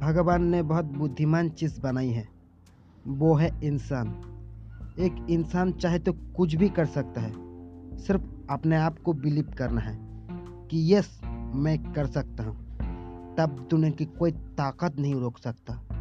भगवान ने बहुत बुद्धिमान चीज़ बनाई है। वो है इंसान। एक इंसान चाहे तो कुछ भी कर सकता है। सिर्फ़ अपने आप को बिलीव करना है कि यस, मैं कर सकता हूँ। तब दुनिया की कोई ताकत नहीं रोक सकता।